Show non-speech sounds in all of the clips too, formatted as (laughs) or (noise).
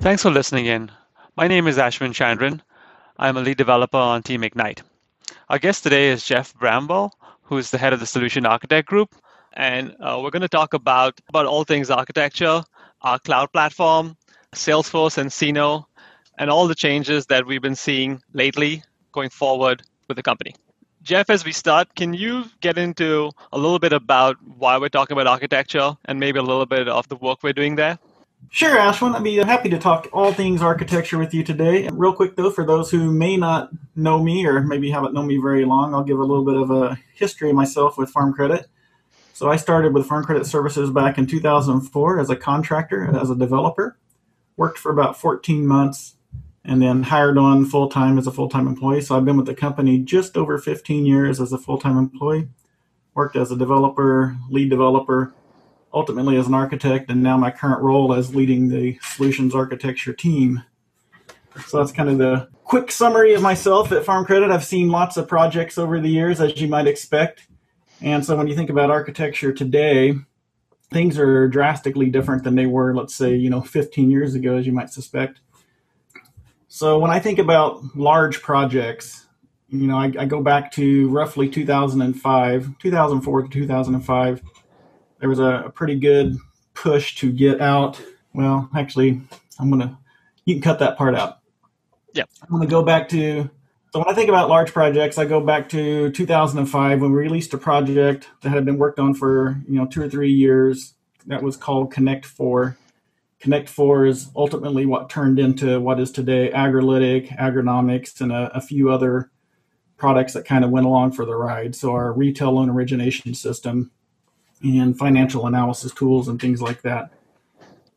Thanks for listening in. My name is Ashwin Chandran. I'm a lead developer on Team Ignite. Our guest today is Jeff Bramble, who is the head of the Solution Architect Group. And uh, we're going to talk about, about all things architecture, our cloud platform, Salesforce and nCino, and all the changes that we've been seeing lately going forward with the company. Jeff, as we start, can you get into a little bit about why we're talking about architecture and maybe a little bit of the work we're doing there? Sure, Ashwin. I'd be happy to talk all things architecture with you today. Real quick, though, for those who may not know me or maybe haven't known me very long, I'll give a little bit of a history of myself with Farm Credit. So I started with Farm Credit Services back in 2004 as a contractor, as a developer. Worked for about 14 months and then hired on full time as a full time employee. So I've been with the company just over 15 years as a full time employee. Worked as a developer, lead developer, ultimately as an architect, and now my current role as leading the solutions architecture team. So that's kind of the quick summary of myself at Farm Credit. I've seen lots of projects over the years, as you might expect. And so when you think about architecture today, things are drastically different than they were, let's say, you know, 15 years ago, as you might suspect. So when I think about large projects, you know, I, I go back to roughly 2005, 2004 to 2005 there was a, a pretty good push to get out. Well, actually, I'm gonna you can cut that part out. Yeah, I'm gonna go back to. So when I think about large projects, I go back to 2005 when we released a project that had been worked on for you know two or three years. That was called Connect Four. Connect Four is ultimately what turned into what is today Agrilytic, Agronomics, and a, a few other products that kind of went along for the ride. So our retail loan origination system and financial analysis tools and things like that.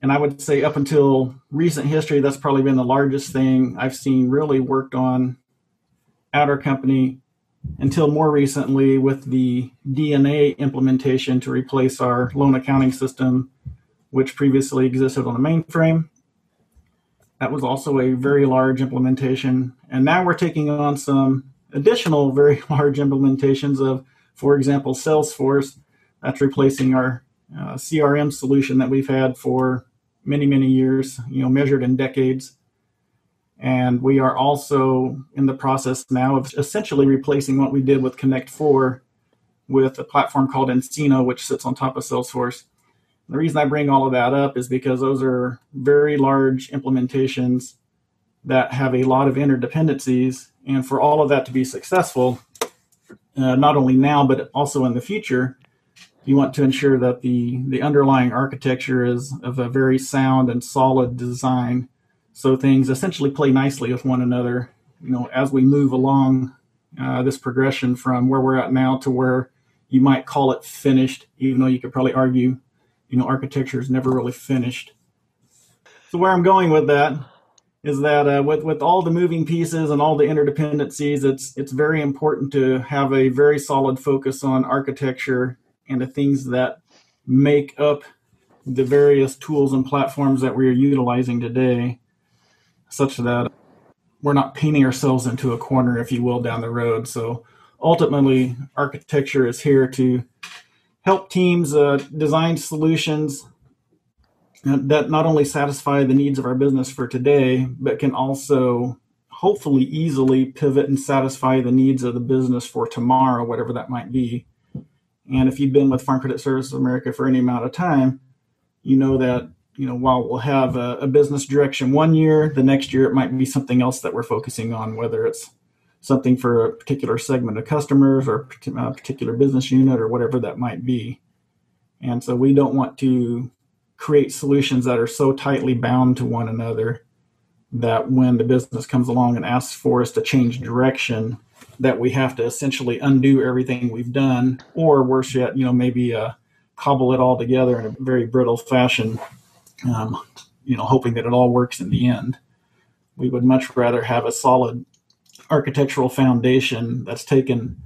And I would say, up until recent history, that's probably been the largest thing I've seen really worked on at our company until more recently with the DNA implementation to replace our loan accounting system, which previously existed on the mainframe. That was also a very large implementation. And now we're taking on some additional very (laughs) large implementations of, for example, Salesforce that's replacing our uh, CRM solution that we've had for many, many years, you know, measured in decades. And we are also in the process now of essentially replacing what we did with Connect 4 with a platform called nCino, which sits on top of Salesforce. The reason I bring all of that up is because those are very large implementations that have a lot of interdependencies. And for all of that to be successful, uh, not only now, but also in the future, you want to ensure that the, the underlying architecture is of a very sound and solid design so things essentially play nicely with one another you know as we move along uh, this progression from where we're at now to where you might call it finished even though you could probably argue you know architecture is never really finished so where i'm going with that is that uh, with with all the moving pieces and all the interdependencies it's it's very important to have a very solid focus on architecture and the things that make up the various tools and platforms that we are utilizing today, such that we're not painting ourselves into a corner, if you will, down the road. So ultimately, architecture is here to help teams uh, design solutions that not only satisfy the needs of our business for today, but can also hopefully easily pivot and satisfy the needs of the business for tomorrow, whatever that might be. And if you've been with Farm Credit Services of America for any amount of time, you know that you know while we'll have a, a, business direction one year, the next year it might be something else that we're focusing on, whether it's something for a particular segment of customers or a particular business unit or whatever that might be. And so we don't want to create solutions that are so tightly bound to one another that when the business comes along and asks for us to change direction, that we have to essentially undo everything we've done, or worse yet, you know, maybe uh, cobble it all together in a very brittle fashion, um, you know, hoping that it all works in the end. We would much rather have a solid architectural foundation that's taken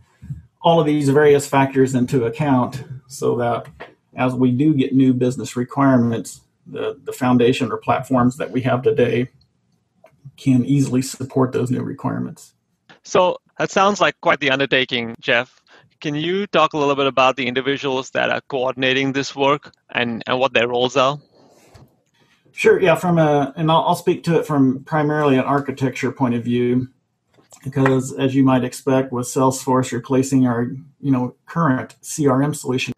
all of these various factors into account so that as we do get new business requirements, the, the foundation or platforms that we have today can easily support those new requirements. So that sounds like quite the undertaking, Jeff. Can you talk a little bit about the individuals that are coordinating this work and, and what their roles are? Sure. Yeah. From a, and I'll, I'll speak to it from primarily an architecture point of view, because as you might expect, with Salesforce replacing our, you know, current CRM solution,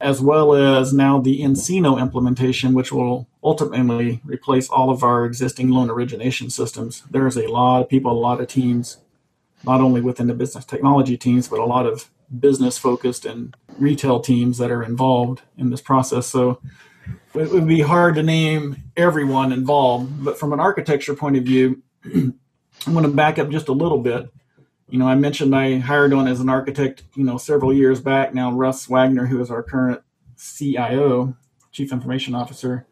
as well as now the nCino implementation, which will ultimately replace all of our existing loan origination systems. There's a lot of people, a lot of teams, not only within the business technology teams, but a lot of business focused and retail teams that are involved in this process. So it would be hard to name everyone involved, but from an architecture point of view, (clears throat) I'm going to back up just a little bit. You know, I mentioned I hired on as an architect, you know, several years back now. Russ Wagner, who is our current CIO, Chief Information Officer,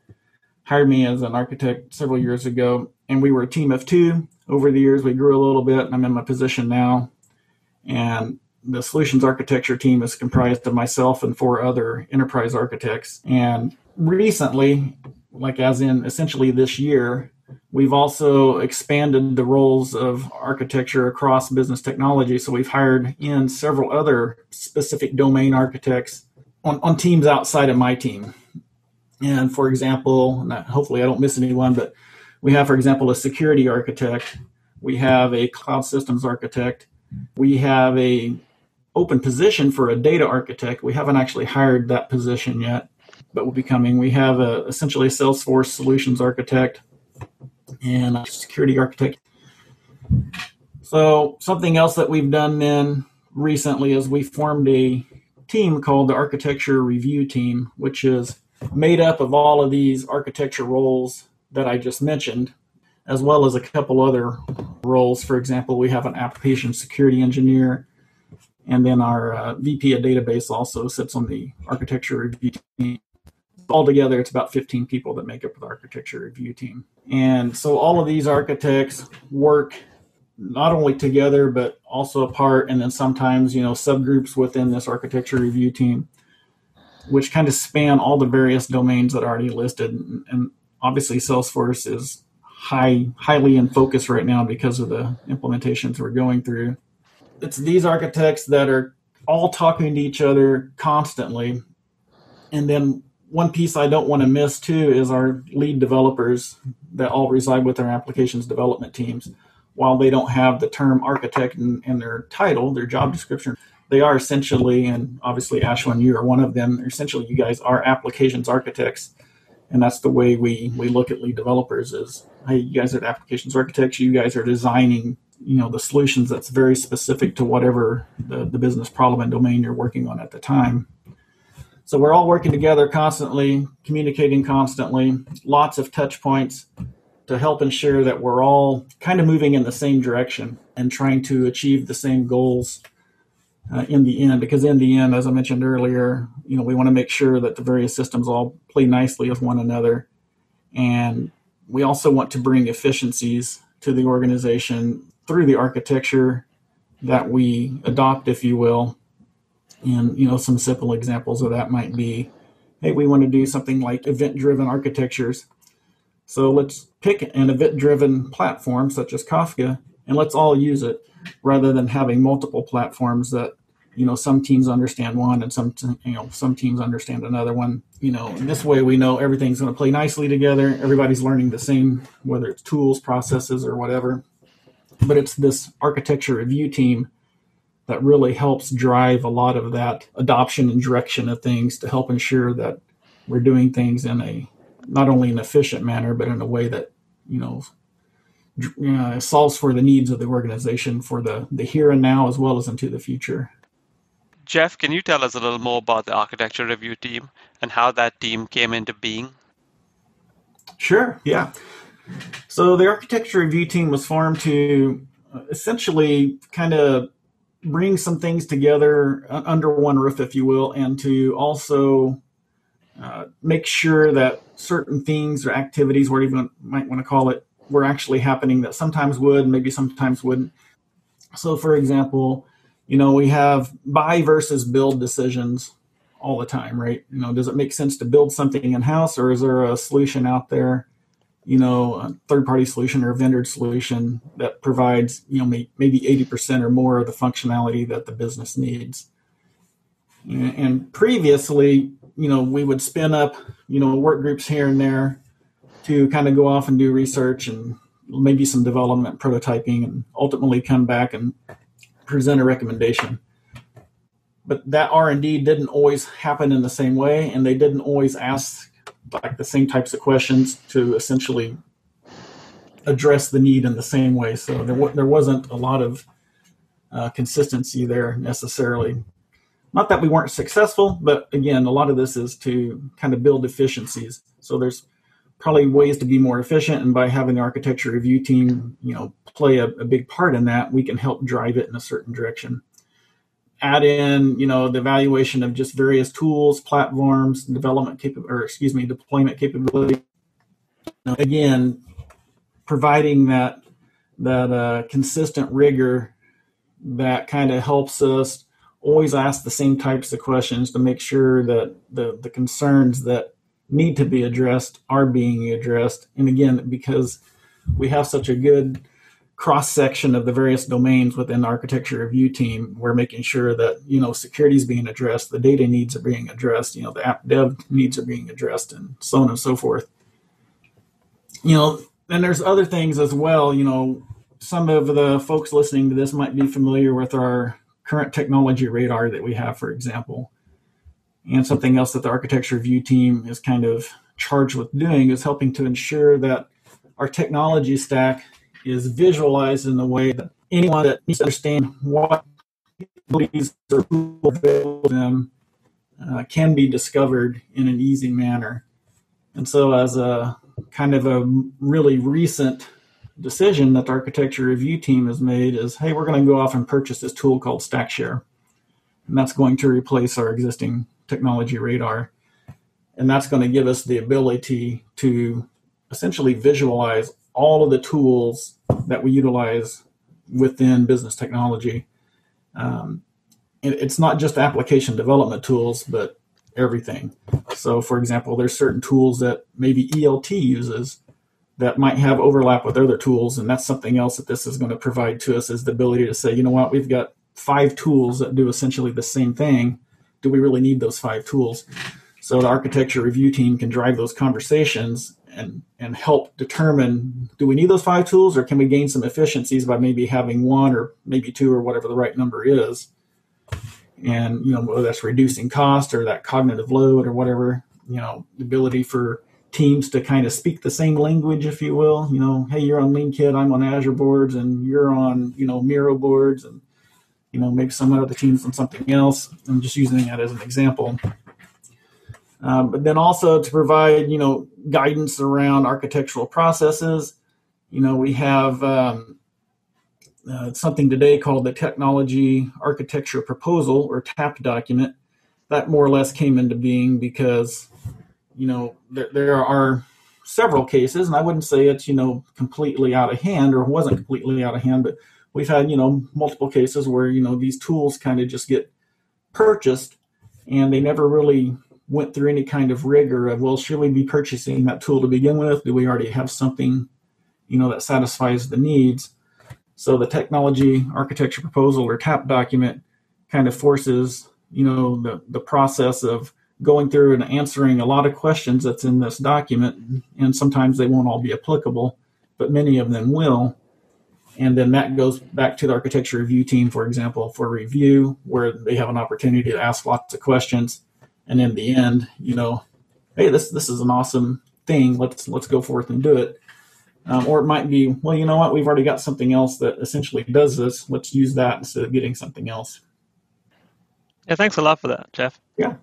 hired me as an architect several years ago, and we were a team of two. Over the years, we grew a little bit, and I'm in my position now. And the solutions architecture team is comprised of myself and four other enterprise architects. And recently, like as in essentially this year, we've also expanded the roles of architecture across business technology. So we've hired in several other specific domain architects on, on teams outside of my team. And for example, hopefully I don't miss anyone, but we have, for example, a security architect. We have a cloud systems architect. We have a open position for a data architect. We haven't actually hired that position yet, but will be coming. We have a, essentially a Salesforce solutions architect and a security architect. So something else that we've done then recently is we formed a team called the architecture review team, which is made up of all of these architecture roles that I just mentioned, as well as a couple other roles. For example, we have an application security engineer, and then our uh, VP of database also sits on the architecture review team. Altogether, it's about 15 people that make up the architecture review team. And so all of these architects work not only together, but also apart, and then sometimes, you know, subgroups within this architecture review team, which kind of span all the various domains that are already listed. And obviously, Salesforce is high, highly in focus right now because of the implementations we're going through it's these architects that are all talking to each other constantly. And then one piece I don't want to miss too is our lead developers that all reside with our applications development teams. While they don't have the term architect in, in their title, their job description, they are essentially, and obviously Ashwin, you are one of them. Essentially, you guys are applications architects, and that's the way we we look at lead developers. Is hey, you guys are applications architects. You guys are designing you know the solutions that's very specific to whatever the, the business problem and domain you're working on at the time so we're all working together constantly communicating constantly lots of touch points to help ensure that we're all kind of moving in the same direction and trying to achieve the same goals uh, in the end because in the end as i mentioned earlier you know we want to make sure that the various systems all play nicely with one another and we also want to bring efficiencies to the organization through the architecture that we adopt, if you will. And you know, some simple examples of that might be, hey, we want to do something like event-driven architectures. So let's pick an event-driven platform such as Kafka, and let's all use it, rather than having multiple platforms that you know some teams understand one and some you know some teams understand another one. You know in this way we know everything's going to play nicely together. Everybody's learning the same whether it's tools processes or whatever. But it's this architecture review team that really helps drive a lot of that adoption and direction of things to help ensure that we're doing things in a not only an efficient manner but in a way that you know uh, solves for the needs of the organization for the the here and now as well as into the future. Jeff can you tell us a little more about the architecture review team and how that team came into being? Sure yeah. So the architecture review team was formed to uh, essentially kind of bring some things together under one roof, if you will, and to also uh, make sure that certain things or activities, whatever you might want to call it, were actually happening that sometimes would, maybe sometimes wouldn't. So, for example, you know, we have buy versus build decisions all the time, right? You know, does it make sense to build something in house or is there a solution out there you know, a third party solution or a vendor solution that provides, you know, maybe 80% or more of the functionality that the business needs. And previously, you know, we would spin up, you know, work groups here and there to kind of go off and do research and maybe some development prototyping and ultimately come back and present a recommendation but that r&d didn't always happen in the same way and they didn't always ask like the same types of questions to essentially address the need in the same way. So there, w- there wasn't a lot of uh, consistency there necessarily. Not that we weren't successful but again a lot of this is to kind of build efficiencies. So there's probably ways to be more efficient and by having the architecture review team you know play a, a big part in that we can help drive it in a certain direction add in you know the evaluation of just various tools platforms development capability or excuse me deployment capability again providing that that uh, consistent rigor that kind of helps us always ask the same types of questions to make sure that the the concerns that need to be addressed are being addressed. And again, because we have such a good cross section of the various domains within the architecture review team, we're making sure that you know security is being addressed, the data needs are being addressed, you know the app dev needs are being addressed, and so on and so forth. You know, and there's other things as well. You know, some of the folks listening to this might be familiar with our current technology radar that we have, for example. And something else that the architecture review team is kind of charged with doing is helping to ensure that our technology stack is visualized in a way that anyone that needs to understand what capabilities or who available them uh, can be discovered in an easy manner. And so, as a kind of a really recent decision that the architecture review team has made is hey, we're going to go off and purchase this tool called StackShare. And that's going to replace our existing technology radar. And that's going to give us the ability to essentially visualize all of the tools that we utilize within business technology. Um, it's not just application development tools, but everything. So, for example, there's certain tools that maybe ELT uses that might have overlap with other tools, and that's something else that this is going to provide to us is the ability to say, you know what, we've got five tools that do essentially the same thing, do we really need those five tools? So the architecture review team can drive those conversations and and help determine do we need those five tools or can we gain some efficiencies by maybe having one or maybe two or whatever the right number is and you know whether that's reducing cost or that cognitive load or whatever you know the ability for teams to kind of speak the same language if you will you know hey you're on LeanKit i'm on azure boards and you're on you know miro boards and you know, maybe some other teams on something else. I'm just using that as an example. Um, but then also to provide, you know, guidance around architectural processes. You know, we have um, uh, something today called the Technology Architecture Proposal or TAP document. That more or less came into being because, you know, there, there are several cases, and I wouldn't say it's, you know, completely out of hand or wasn't completely out of hand, but we've had you know multiple cases where you know these tools kind of just get purchased and they never really went through any kind of rigor of well should we be purchasing that tool to begin with? Do we already have something you know that satisfies the needs? So the technology architecture proposal or tap document kind of forces you know the, the process of going through and answering a lot of questions that's in this document and sometimes they won't all be applicable but many of them will. And then that goes back to the architecture review team, for example, for review, where they have an opportunity to ask lots of questions. And in the end, you know, hey, this this is an awesome thing. Let's let's go forth and do it. Um, or it might be, well, you know what, we've already got something else that essentially does this. Let's use that instead of getting something else. Yeah, thanks a lot for that, Jeff. Yeah.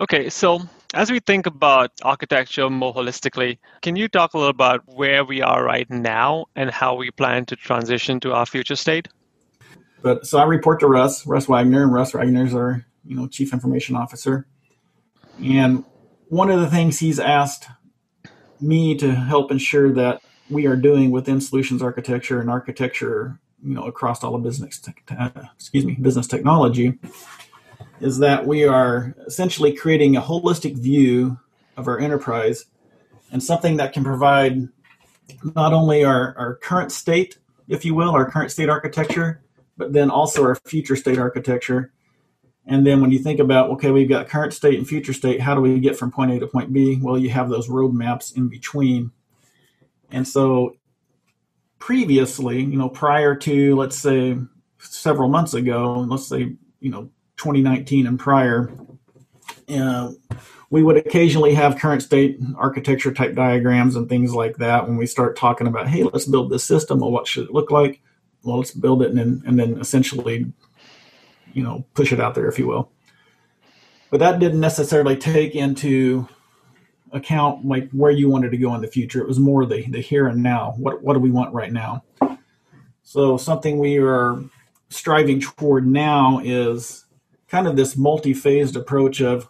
Okay, so as we think about architecture more holistically, can you talk a little about where we are right now and how we plan to transition to our future state? But so I report to Russ, Russ Wagner, and Russ Wagner is our you know chief information officer. And one of the things he's asked me to help ensure that we are doing within solutions architecture and architecture, you know, across all of business, te- excuse me, business technology, is that we are essentially creating a holistic view of our enterprise and something that can provide not only our, our current state, if you will, our current state architecture, but then also our future state architecture. And then when you think about, okay, we've got current state and future state, how do we get from point A to point B? Well, you have those roadmaps in between. And so previously, you know, prior to, let's say, several months ago, let's say, you know, 2019 and prior, uh, we would occasionally have current state architecture type diagrams and things like that when we start talking about, hey, let's build this system. Well, what should it look like? Well, let's build it and then, and then essentially, you know, push it out there, if you will. But that didn't necessarily take into account like where you wanted to go in the future. It was more the, the here and now. What, what do we want right now? So something we are striving toward now is kind of this multi-phased approach of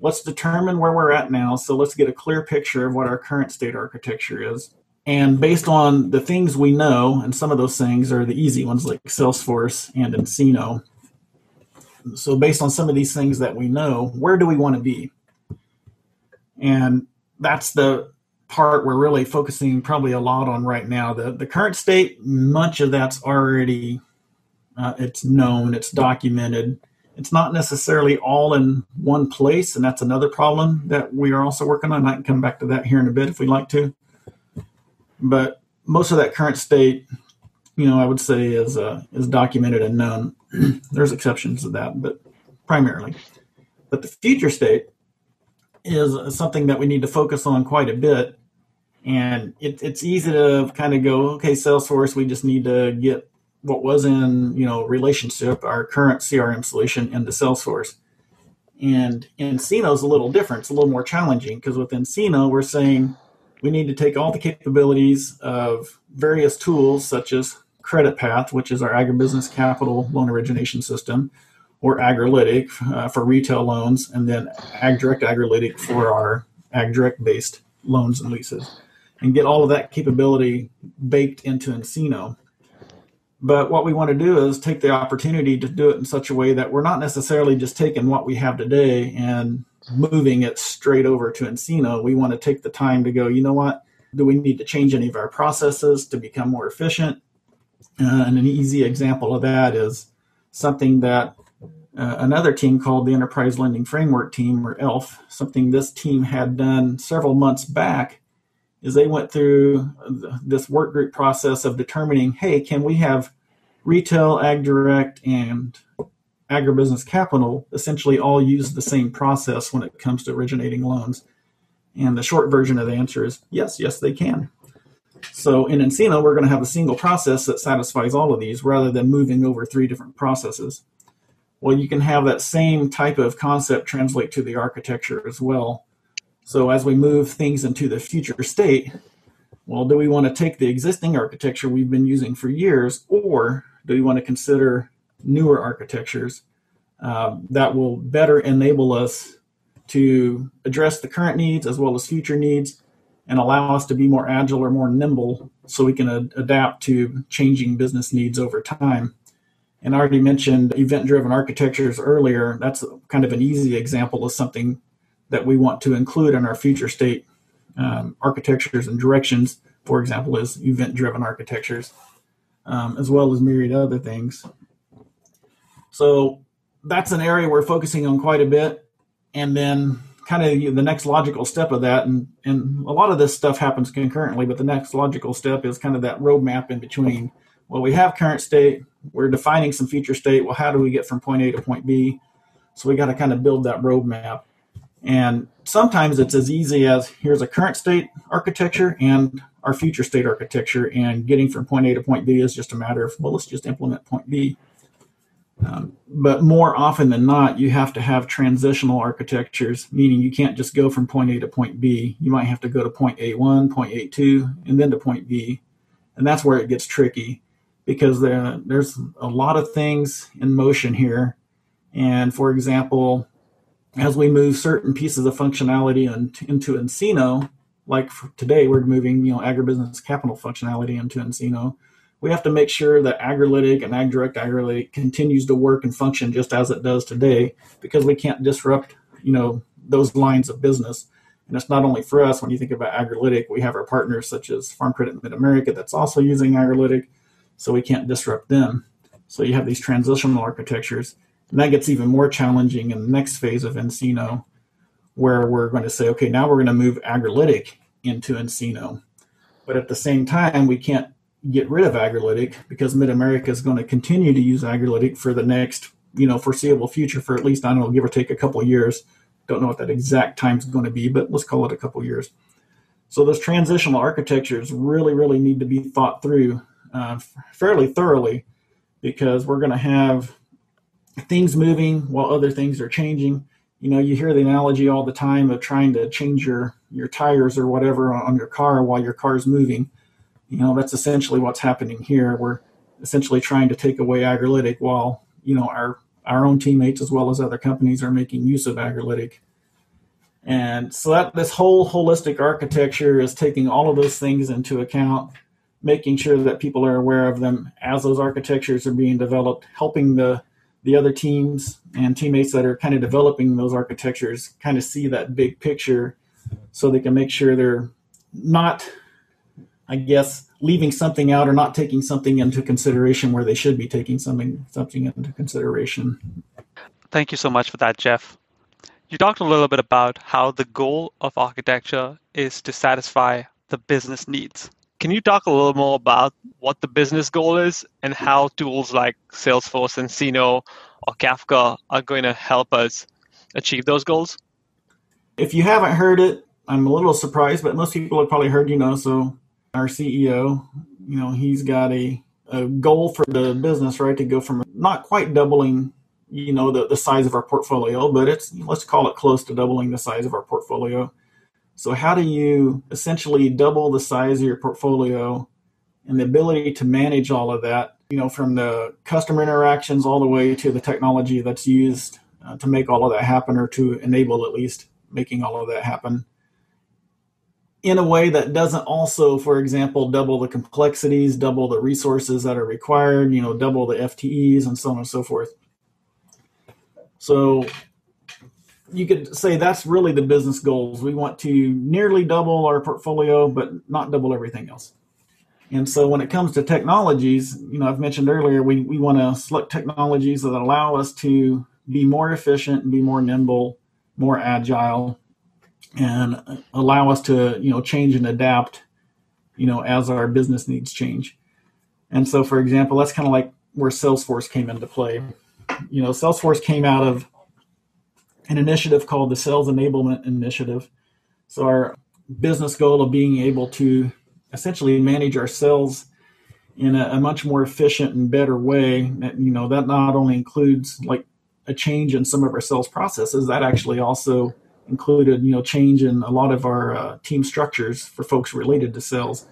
let's determine where we're at now. So let's get a clear picture of what our current state architecture is. And based on the things we know, and some of those things are the easy ones like Salesforce and nCino. So based on some of these things that we know, where do we want to be? And that's the part we're really focusing probably a lot on right now. The the current state, much of that's already uh, it's known, it's documented it's not necessarily all in one place, and that's another problem that we are also working on. I can come back to that here in a bit if we'd like to. But most of that current state, you know, I would say is uh, is documented and known. (clears throat) There's exceptions to that, but primarily. But the future state is something that we need to focus on quite a bit. And it, it's easy to kind of go, okay, Salesforce, we just need to get what was in you know relationship our current crm solution into salesforce and nCino is a little different it's a little more challenging because with nCino we're saying we need to take all the capabilities of various tools such as creditpath which is our agribusiness capital loan origination system or agrilytic uh, for retail loans and then agdirect agrilytic for our agdirect based loans and leases and get all of that capability baked into nCino but what we want to do is take the opportunity to do it in such a way that we're not necessarily just taking what we have today and moving it straight over to nCino. We want to take the time to go, you know what? Do we need to change any of our processes to become more efficient? Uh, and an easy example of that is something that uh, another team called the Enterprise Lending Framework Team, or ELF, something this team had done several months back is they went through this work group process of determining, hey, can we have retail, ag direct, and agribusiness capital essentially all use the same process when it comes to originating loans? And the short version of the answer is yes, yes, they can. So in nCino, we're going to have a single process that satisfies all of these rather than moving over three different processes. Well, you can have that same type of concept translate to the architecture as well. So as we move things into the future state, well, do we want to take the existing architecture we've been using for years, or do we want to consider newer architectures uh, that will better enable us to address the current needs as well as future needs and allow us to be more agile or more nimble so we can ad- adapt to changing business needs over time? And I already mentioned event driven architectures earlier. That's kind of an easy example of something that we want to include in our future state um, architectures and directions, for example, is event driven architectures, um, as well as myriad other things. So that's an area we're focusing on quite a bit. And then kind of the next logical step of that, and, and a lot of this stuff happens concurrently, but the next logical step is kind of that roadmap in between. Well, we have current state, we're defining some future state. Well, how do we get from point A to point B? So we got to kind of build that roadmap. And sometimes it's as easy as here's a current state architecture and our future state architecture, and getting from point A to point B is just a matter of, well, let's just implement point B. Um, but more often than not, you have to have transitional architectures, meaning you can't just go from point A to point B. You might have to go to point A1, point A2, and then to point B. And that's where it gets tricky because there, there's a lot of things in motion here. And for example, as we move certain pieces of functionality into nCino, like today we're moving you know agribusiness capital functionality into nCino, we have to make sure that Agrilytic and AgDirect Agrilytic continues to work and function just as it does today, because we can't disrupt you know those lines of business. And it's not only for us. When you think about Agrilytic, we have our partners such as Farm Credit Mid America that's also using Agrilytic, so we can't disrupt them. So you have these transitional architectures And that gets even more challenging in the next phase of nCino, where we're going to say, okay, now we're going to move Agrilytic into nCino. But at the same time, we can't get rid of Agrilytic because Mid America is going to continue to use Agrilytic for the next, you know, foreseeable future for at least I don't know, give or take a couple years. Don't know what that exact time is going to be, but let's call it a couple years. So those transitional architectures really, really need to be thought through uh, fairly thoroughly because we're going to have things moving while other things are changing. You know, you hear the analogy all the time of trying to change your your tires or whatever on your car while your car is moving. You know, that's essentially what's happening here. We're essentially trying to take away Agrilytic while you know our our own teammates as well as other companies are making use of Agrilytic. And so that this whole holistic architecture is taking all of those things into account, making sure that people are aware of them as those architectures are being developed, helping the the other teams and teammates that are kind of developing those architectures kind of see that big picture so they can make sure they're not i guess leaving something out or not taking something into consideration where they should be taking something something into consideration. Thank you so much for that jeff. You talked a little bit about how the goal of architecture is to satisfy the business needs. Can you talk a little more about what the business goal is and how tools like Salesforce, and nCino, or Kafka are going to help us achieve those goals? If you haven't heard it, I'm a little surprised, but most people have probably heard, you know, so our CEO, you know, he's got a, a goal for the business, right, to go from not quite doubling, you know, the, the size of our portfolio, but it's, let's call it close to doubling the size of our portfolio. So, how do you essentially double the size of your portfolio and the ability to manage all of that, you know, from the customer interactions all the way to the technology that's used uh, to make all of that happen or to enable at least making all of that happen in a way that doesn't also, for example, double the complexities, double the resources that are required, you know, double the FTEs and so on and so forth. So you could say that's really the business goals. We want to nearly double our portfolio, but not double everything else. And so when it comes to technologies, you know, I've mentioned earlier, we, we want to select technologies that allow us to be more efficient and be more nimble, more agile, and allow us to, you know, change and adapt, you know, as our business needs change. And so, for example, that's kind of like where Salesforce came into play. You know, Salesforce came out of an initiative called the Sales Enablement Initiative. So, our business goal of being able to essentially manage our sales in a, a, much more efficient and better way. That, you know, that not only includes like a change in some of our sales processes, that actually also included, you know, change in a lot of our uh, team structures for folks related to sales.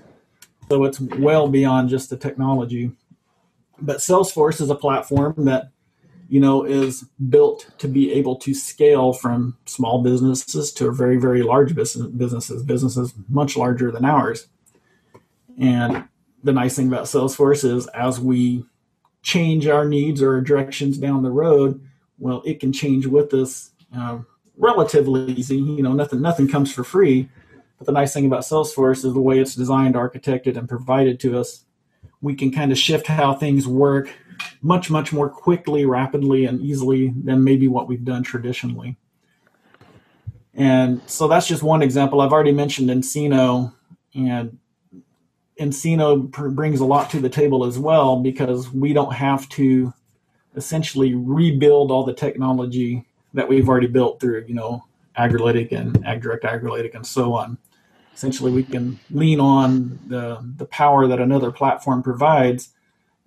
So it's well beyond just the technology. But Salesforce is a platform that you know, is built to be able to scale from small businesses to very, very large business, businesses, businesses much larger than ours. And the nice thing about Salesforce is as we change our needs or directions down the road, well, it can change with us uh, relatively easy. You know, nothing nothing comes for free. But the nice thing about Salesforce is the way it's designed, architected, and provided to us. We can kind of shift how things work much, much more quickly, rapidly, and easily than maybe what we've done traditionally. And so that's just one example. I've already mentioned nCino, and nCino pr- brings a lot to the table as well because we don't have to essentially rebuild all the technology that we've already built through, you know, Agrilytic and AgDirect Agrilytic and so on. Essentially, we can lean on the the power that another platform provides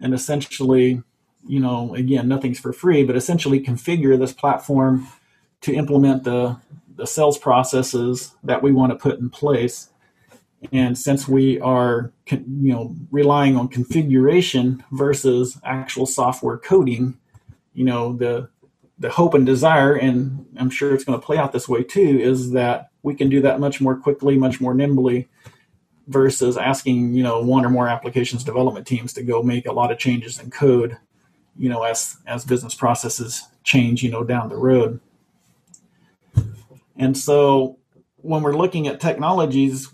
and essentially, you know, again, nothing's for free, but essentially configure this platform to implement the, the sales processes that we want to put in place. And since we are, you know, relying on configuration versus actual software coding, you know, the the hope and desire, and I'm sure it's going to play out this way too, is that we can do that much more quickly, much more nimbly, versus asking you know one or more applications development teams to go make a lot of changes in code you know as as business processes change you know down the road. And so when we're looking at technologies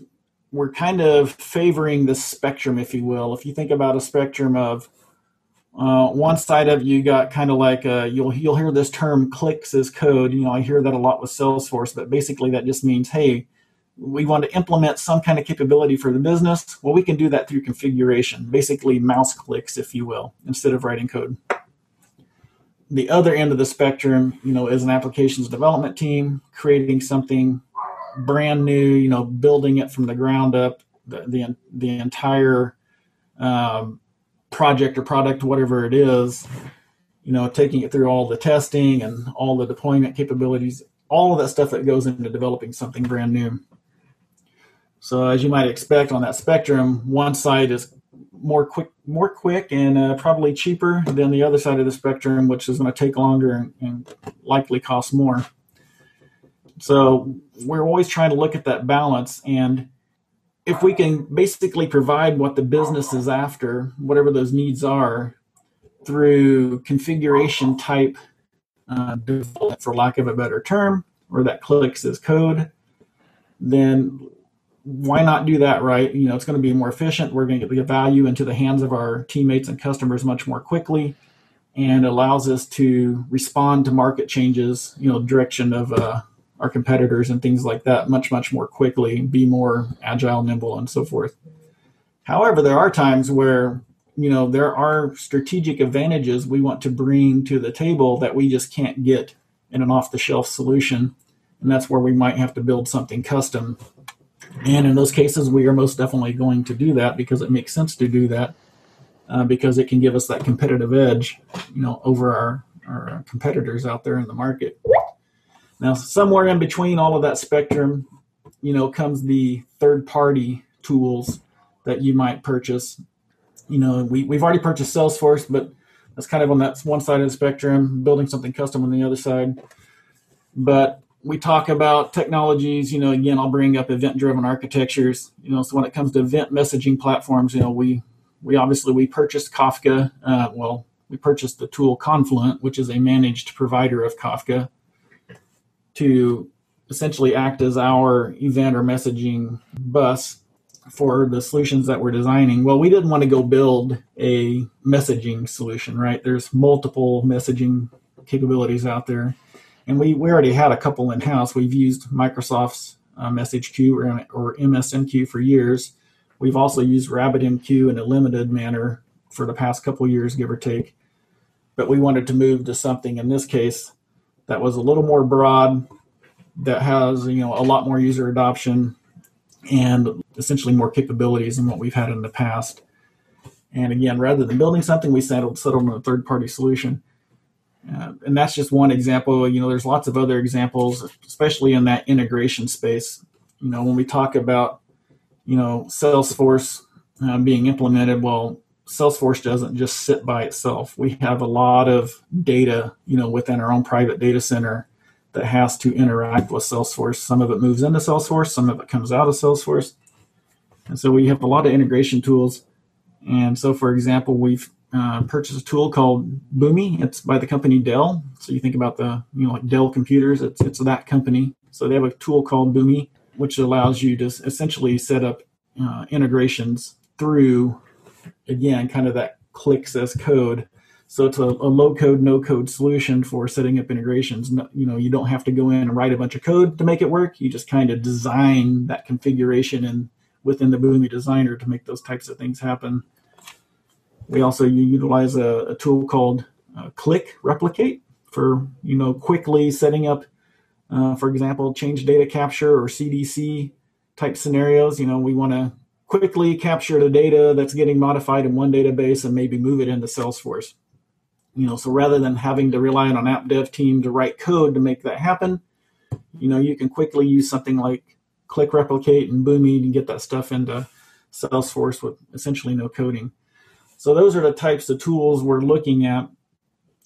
we're kind of favoring the spectrum if you will. If you think about a spectrum of Uh, one side of you got kind of like uh, you'll you'll hear this term clicks as code. You know, I hear that a lot with Salesforce, but basically that just means, hey, we want to implement some kind of capability for the business. Well, we can do that through configuration, basically mouse clicks, if you will, instead of writing code. The other end of the spectrum, you know, is an applications development team creating something brand new, you know, building it from the ground up, the the, the entire um, project or product, whatever it is, you know, taking it through all the testing and all the deployment capabilities, all of that stuff that goes into developing something brand new. So as you might expect on that spectrum, one side is more quick, more quick, and uh, probably cheaper than the other side of the spectrum, which is going to take longer and, and likely cost more. So we're always trying to look at that balance and if we can basically provide what the business is after, whatever those needs are, through configuration type uh, for lack of a better term, or that clicks as code, then why not do that right? You know, it's going to be more efficient. We're going to get the value into the hands of our teammates and customers much more quickly, and allows us to respond to market changes. You know, direction of uh, our competitors and things like that much much more quickly be more agile nimble and so forth. However there are times where you know there are strategic advantages we want to bring to the table that we just can't get in an off the shelf solution and that's where we might have to build something custom. And in those cases we are most definitely going to do that because it makes sense to do that uh, because it can give us that competitive edge you know over our, our competitors out there in the market now, somewhere in between all of that spectrum, you know, comes the third party tools that you might purchase. You know, we, we've already purchased Salesforce, but that's kind of on that one side of the spectrum, building something custom on the other side. But we talk about technologies, you know, again, I'll bring up event driven architectures. You know, so when it comes to event messaging platforms, you know, we we obviously we purchased Kafka. Uh, well, we purchased the tool Confluent, which is a managed provider of Kafka to essentially act as our event or messaging bus for the solutions that we're designing. Well, we didn't want to go build a messaging solution, right? There's multiple messaging capabilities out there. And we, we already had a couple in house. We've used Microsoft's uh, message queue or, or MSMQ for years. We've also used RabbitMQ in a limited manner for the past couple years, give or take. But we wanted to move to something in this case that was a little more broad, that has you know a lot more user adoption and essentially more capabilities than what we've had in the past. And again, rather than building something, we settled settled on a third party solution. Uh, and that's just one example. You know, there's lots of other examples, especially in that integration space. You know, when we talk about, you know, Salesforce uh, being implemented, well, Salesforce doesn't just sit by itself. We have a lot of data, you know, within our own private data center that has to interact with Salesforce. Some of it moves into Salesforce, some of it comes out of Salesforce. And so we have a lot of integration tools. And so, for example, we've uh, purchased a tool called Boomi. It's by the company Dell. So you think about the, you know, like Dell computers, it's, it's that company. So they have a tool called Boomi, which allows you to essentially set up uh, integrations through again, kind of that clicks as code. So it's a, a low code, no code solution for setting up integrations. No, you know, you don't have to go in and write a bunch of code to make it work. You just kind of design that configuration and within the Boomi designer to make those types of things happen. We also utilize a, a tool called uh, Qlik Replicate for you know quickly setting up, uh, for example, change data capture or CDC type scenarios. You know, we want to quickly capture the data that's getting modified in one database and maybe move it into Salesforce. You know, so rather than having to rely on an app dev team to write code to make that happen, you know, you can quickly use something like Qlik Replicate and Boomi to get that stuff into Salesforce with essentially no coding. So those are the types of tools we're looking at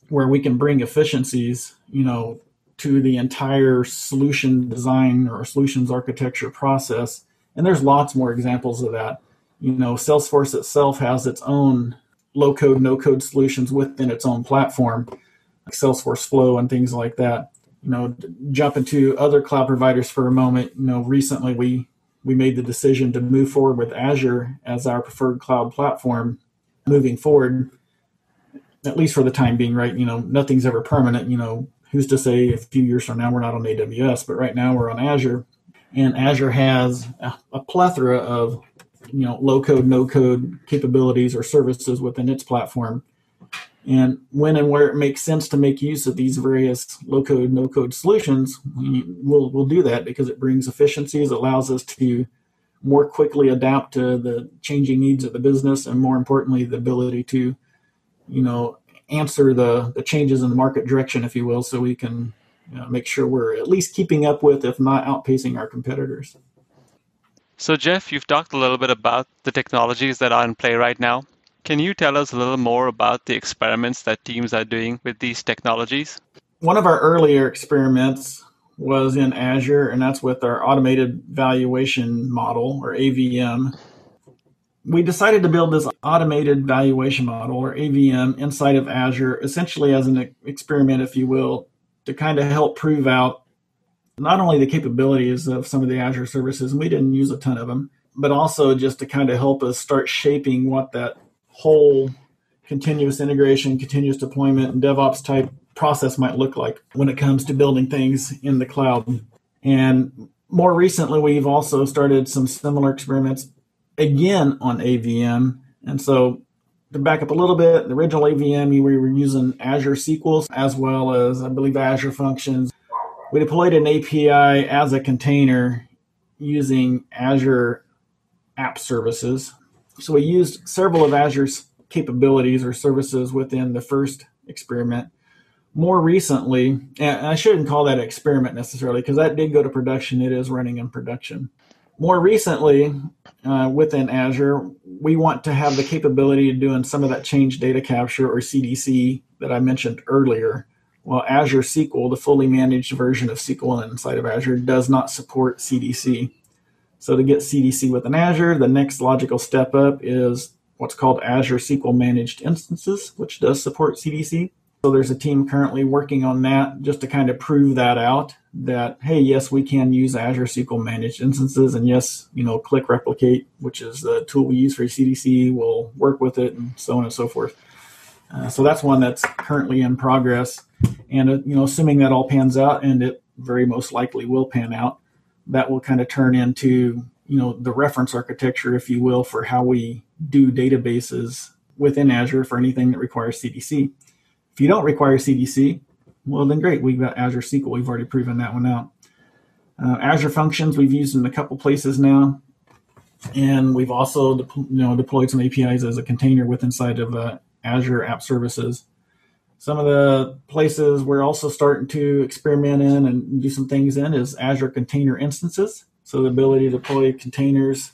where we can bring efficiencies, you know, to the entire solution design or solutions architecture process and there's lots more examples of that. You know, Salesforce itself has its own low code, no code solutions within its own platform, like Salesforce Flow and things like that. You know, jump into other cloud providers for a moment. You know, recently we we made the decision to move forward with Azure as our preferred cloud platform moving forward. at least for the time being, right? You know, nothing's ever permanent. You know, who's to say a few years from now we're not on AWS, but right now we're on Azure, and Azure has a, a plethora of you know low code, no code capabilities or services within its platform. And when and where it makes sense to make use of these various low code, no code solutions, we, will we'll do that because it brings efficiencies, allows us to more quickly adapt to the changing needs of the business, and more importantly, the ability to, you know, answer the, the changes in the market direction, if you will, so we can you know, make sure we're at least keeping up with, if not outpacing our competitors. So, Jeff, you've talked a little bit about the technologies that are in play right now. Can you tell us a little more about the experiments that teams are doing with these technologies? One of our earlier experiments was in Azure, and that's with our automated valuation model or AVM we decided to build this automated valuation model or AVM inside of Azure, essentially as an experiment, if you will, to kind of help prove out not only the capabilities of some of the Azure services, and we didn't use a ton of them, but also just to kind of help us start shaping what that whole continuous integration, continuous deployment, and DevOps type process might look like when it comes to building things in the cloud. And more recently, we've also started some similar experiments again on AVM. And so to back up a little bit, the original AVM, we were using Azure SQLs as well as, I believe, Azure Functions. We deployed an API as a container using Azure App Services. So we used several of Azure's capabilities or services within the first experiment. More recently, and I shouldn't call that experiment necessarily because that did go to production. It is running in production. More recently, uh, within Azure, we want to have the capability of doing some of that change data capture or CDC that I mentioned earlier. Well, Azure SQL, the fully managed version of SQL inside of Azure, does not support CDC. So to get CDC within Azure, the next logical step up is what's called Azure SQL Managed Instances, which does support CDC. So there's a team currently working on that just to kind of prove that out that hey yes we can use azure sql managed instances and yes you know Qlik Replicate which is the tool we use for cdc will work with it and so on and so forth. Uh, so that's one that's currently in progress. And uh, you know assuming that all pans out and it very most likely will pan out that will kind of turn into you know the reference architecture if you will for how we do databases within azure for anything that requires cdc if you don't require cdc well, then great. We've got Azure SQL. We've already proven that one out. Uh, Azure Functions we've used in a couple places now, and we've also de- you know deployed some APIs as a container with inside of uh, Azure App Services. Some of the places we're also starting to experiment in and do some things in is Azure Container Instances. So the ability to deploy containers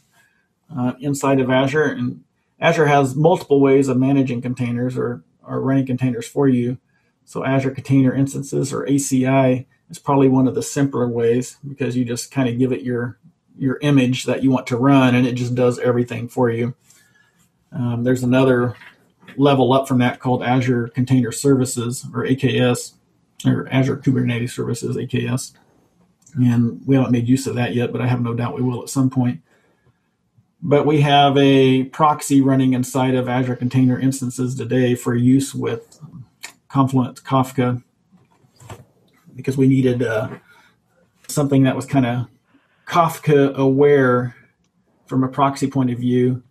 uh, inside of Azure, and Azure has multiple ways of managing containers or, or running containers for you. So Azure Container Instances or ACI is probably one of the simpler ways because you just kind of give it your your image that you want to run and it just does everything for you. Um, there's another level up from that called Azure Container Services or AKS or Azure Kubernetes Services AKS. And we haven't made use of that yet, but I have no doubt we will at some point. But we have a proxy running inside of Azure Container Instances today for use with Confluent Kafka because we needed uh, something that was kind of Kafka aware from a proxy point of view.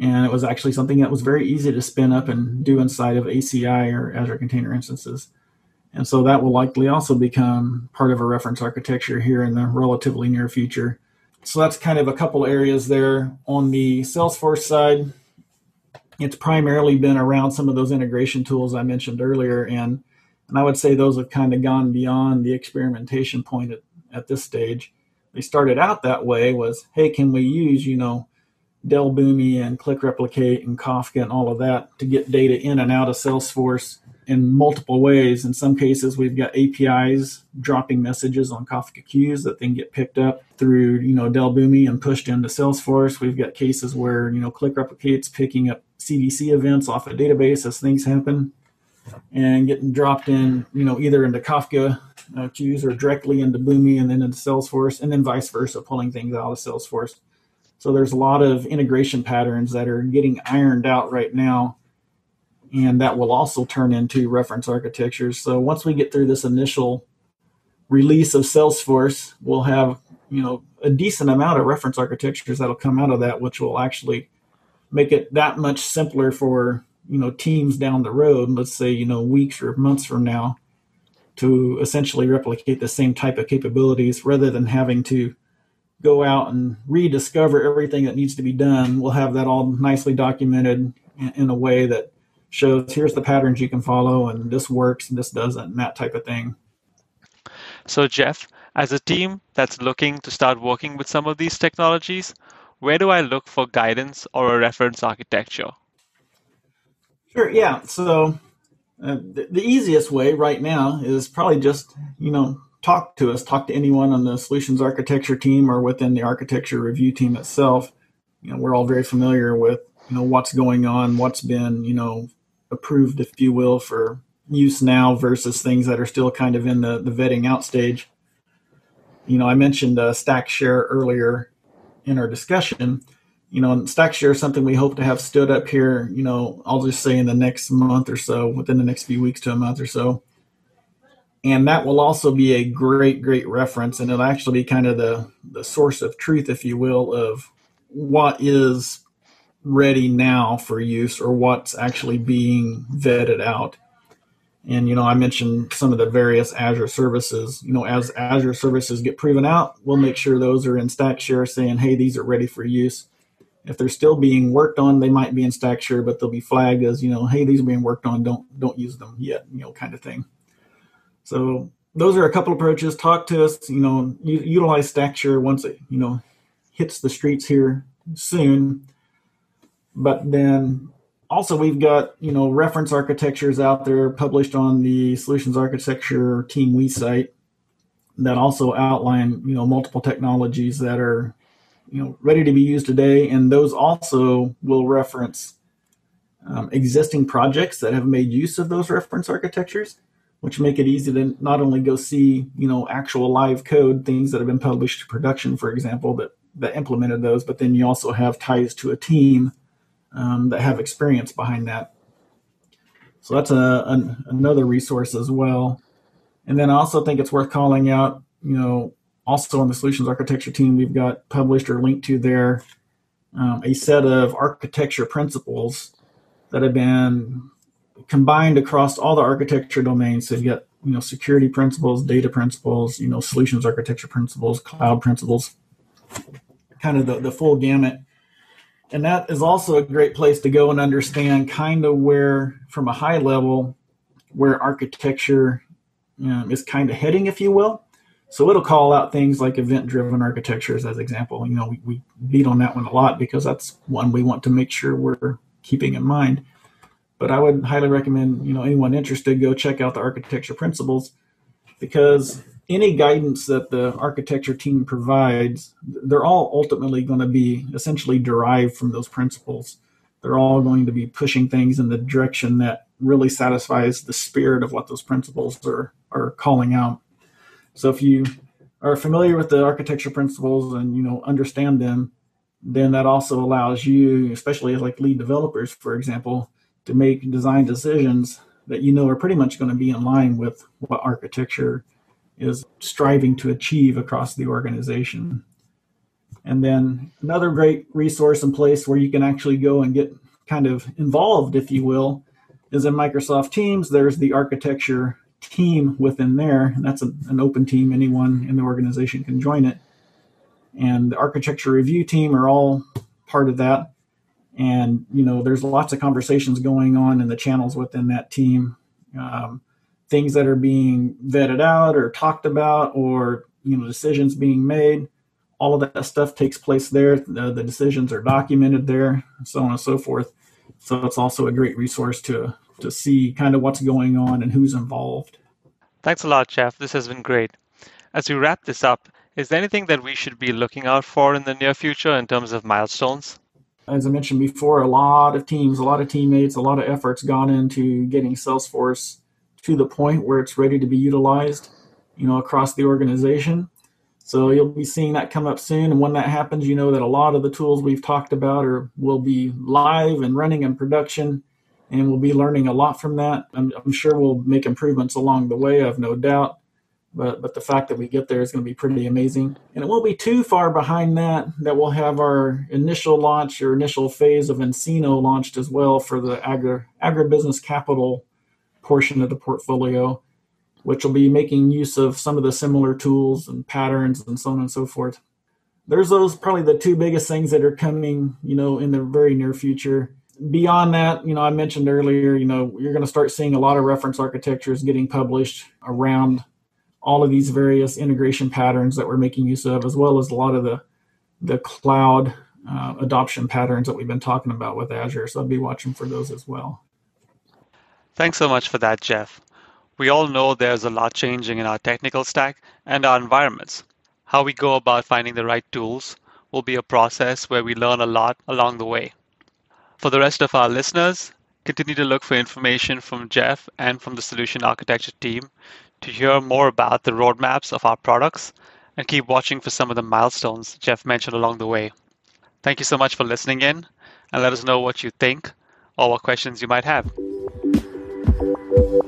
And it was actually something that was very easy to spin up and do inside of ACI or Azure Container Instances. And so that will likely also become part of a reference architecture here in the relatively near future. So that's kind of a couple areas there. On the Salesforce side, it's primarily been around some of those integration tools I mentioned earlier, and and I would say those have kind of gone beyond the experimentation point at, at this stage. They started out that way was, hey, can we use, you know, Dell Boomi and Qlik Replicate and Kafka and all of that to get data in and out of Salesforce in multiple ways. In some cases, we've got APIs dropping messages on Kafka queues that then get picked up through, you know, Dell Boomi and pushed into Salesforce. We've got cases where, you know, Qlik Replicate's picking up CDC events off a database as things happen and getting dropped in, you know, either into Kafka uh, queues or directly into Boomi and then into Salesforce, and then vice versa, pulling things out of Salesforce. So there's a lot of integration patterns that are getting ironed out right now and that will also turn into reference architectures. So once we get through this initial release of Salesforce, we'll have you know a decent amount of reference architectures that'll come out of that, which will actually make it that much simpler for you know teams down the road. Let's say you know weeks or months from now, to essentially replicate the same type of capabilities rather than having to go out and rediscover everything that needs to be done. We'll have that all nicely documented in, a way that shows here's the patterns you can follow and this works and this doesn't and that type of thing. So, Jeff, as a team that's looking to start working with some of these technologies, where do I look for guidance or a reference architecture? Sure, yeah. So, uh, the, the easiest way right now is probably just, you know, talk to us, talk to anyone on the solutions architecture team or within the architecture review team itself. You know, we're all very familiar with, you know, what's going on, what's been, you know, approved, if you will, for use now versus things that are still kind of in the, the vetting out stage. You know, I mentioned uh, StackShare earlier in our discussion. You know, StackShare is something we hope to have stood up here, you know, I'll just say in the next month or so, within the next few weeks to a month or so. And that will also be a great, great reference. And it'll actually be kind of the, the source of truth, if you will, of what is ready now for use or what's actually being vetted out. And you know, I mentioned some of the various Azure services. You know, as Azure services get proven out, we'll make sure those are in StackShare, saying, "Hey, these are ready for use." If they're still being worked on, they might be in StackShare, but they'll be flagged as, you know, "Hey, these are being worked on. Don't don't use them yet." You know, kind of thing. So those are a couple approaches. Talk to us. You know, utilize StackShare once it you know hits the streets here soon. But then also we've got you know reference architectures out there published on the solutions architecture team we site that also outline you know multiple technologies that are you know ready to be used today. And those also will reference um, existing projects that have made use of those reference architectures which make it easy to not only go see you know actual live code things that have been published to production for example that that implemented those but then you also have ties to a team um, that have experience behind that. So that's a, an, another resource as well. And then I also think it's worth calling out, you know, also on the solutions architecture team, we've got published or linked to there um, a set of architecture principles that have been combined across all the architecture domains. So you've got, you know, security principles, data principles, you know, solutions architecture principles, cloud principles, kind of the, the full gamut and that is also a great place to go and understand kind of where from a high level where architecture um, is kind of heading if you will. So it'll call out things like event driven architectures as example. You know we, we beat on that one a lot because that's one we want to make sure we're keeping in mind. But i would highly recommend you know anyone interested go check out the architecture principles because any guidance that the architecture team provides, they're all ultimately going to be essentially derived from those principles. They're all going to be pushing things in the direction that really satisfies the spirit of what those principles are, are calling out. So if you are familiar with the architecture principles and you know understand them, then that also allows you, especially as like lead developers, for example, to make design decisions that you know are pretty much going to be in line with what architecture is striving to achieve across the organization. And then another great resource and place where you can actually go and get kind of involved, if you will, is in Microsoft Teams. There's the architecture team within there, and that's a, an open team. Anyone in the organization can join it. And the architecture review team are all part of that. And you know, there's lots of conversations going on in the channels within that team. Um, things that are being vetted out or talked about or you know decisions being made all of that stuff takes place there. The, the decisions are documented there so on and so forth. So it's also a great resource to to see kind of what's going on and who's involved. Thanks a lot jeff. This has been great. As we wrap this up is there anything that we should be looking out for in the near future in terms of milestones? As i mentioned before a lot of teams a lot of teammates a lot of efforts gone into getting salesforce to the point where it's ready to be utilized, you know, across the organization. So you'll be seeing that come up soon. And when that happens, you know that a lot of the tools we've talked about are will be live and running in production and we'll be learning a lot from that. I'm, I'm sure we'll make improvements along the way, I have no doubt. But, but the fact that we get there is going to be pretty amazing. And it won't be too far behind that that we'll have our initial launch or initial phase of nCino launched as well for the agri, agribusiness capital portion of the portfolio, which will be making use of some of the similar tools and patterns and so on and so forth. There's those probably the two biggest things that are coming, you know, in the very near future beyond that, you know, I mentioned earlier, you know, you're going to start seeing a lot of reference architectures getting published around all of these various integration patterns that we're making use of, as well as a lot of the the cloud uh, adoption patterns that we've been talking about with Azure. So I'd be watching for those as well. Thanks so much for that, Jeff. We all know there's a lot changing in our technical stack and our environments. How we go about finding the right tools will be a process where we learn a lot along the way. For the rest of our listeners, continue to look for information from Jeff and from the solution architecture team to hear more about the roadmaps of our products and keep watching for some of the milestones Jeff mentioned along the way. Thank you so much for listening in and let us know what you think or what questions you might have. Thank you.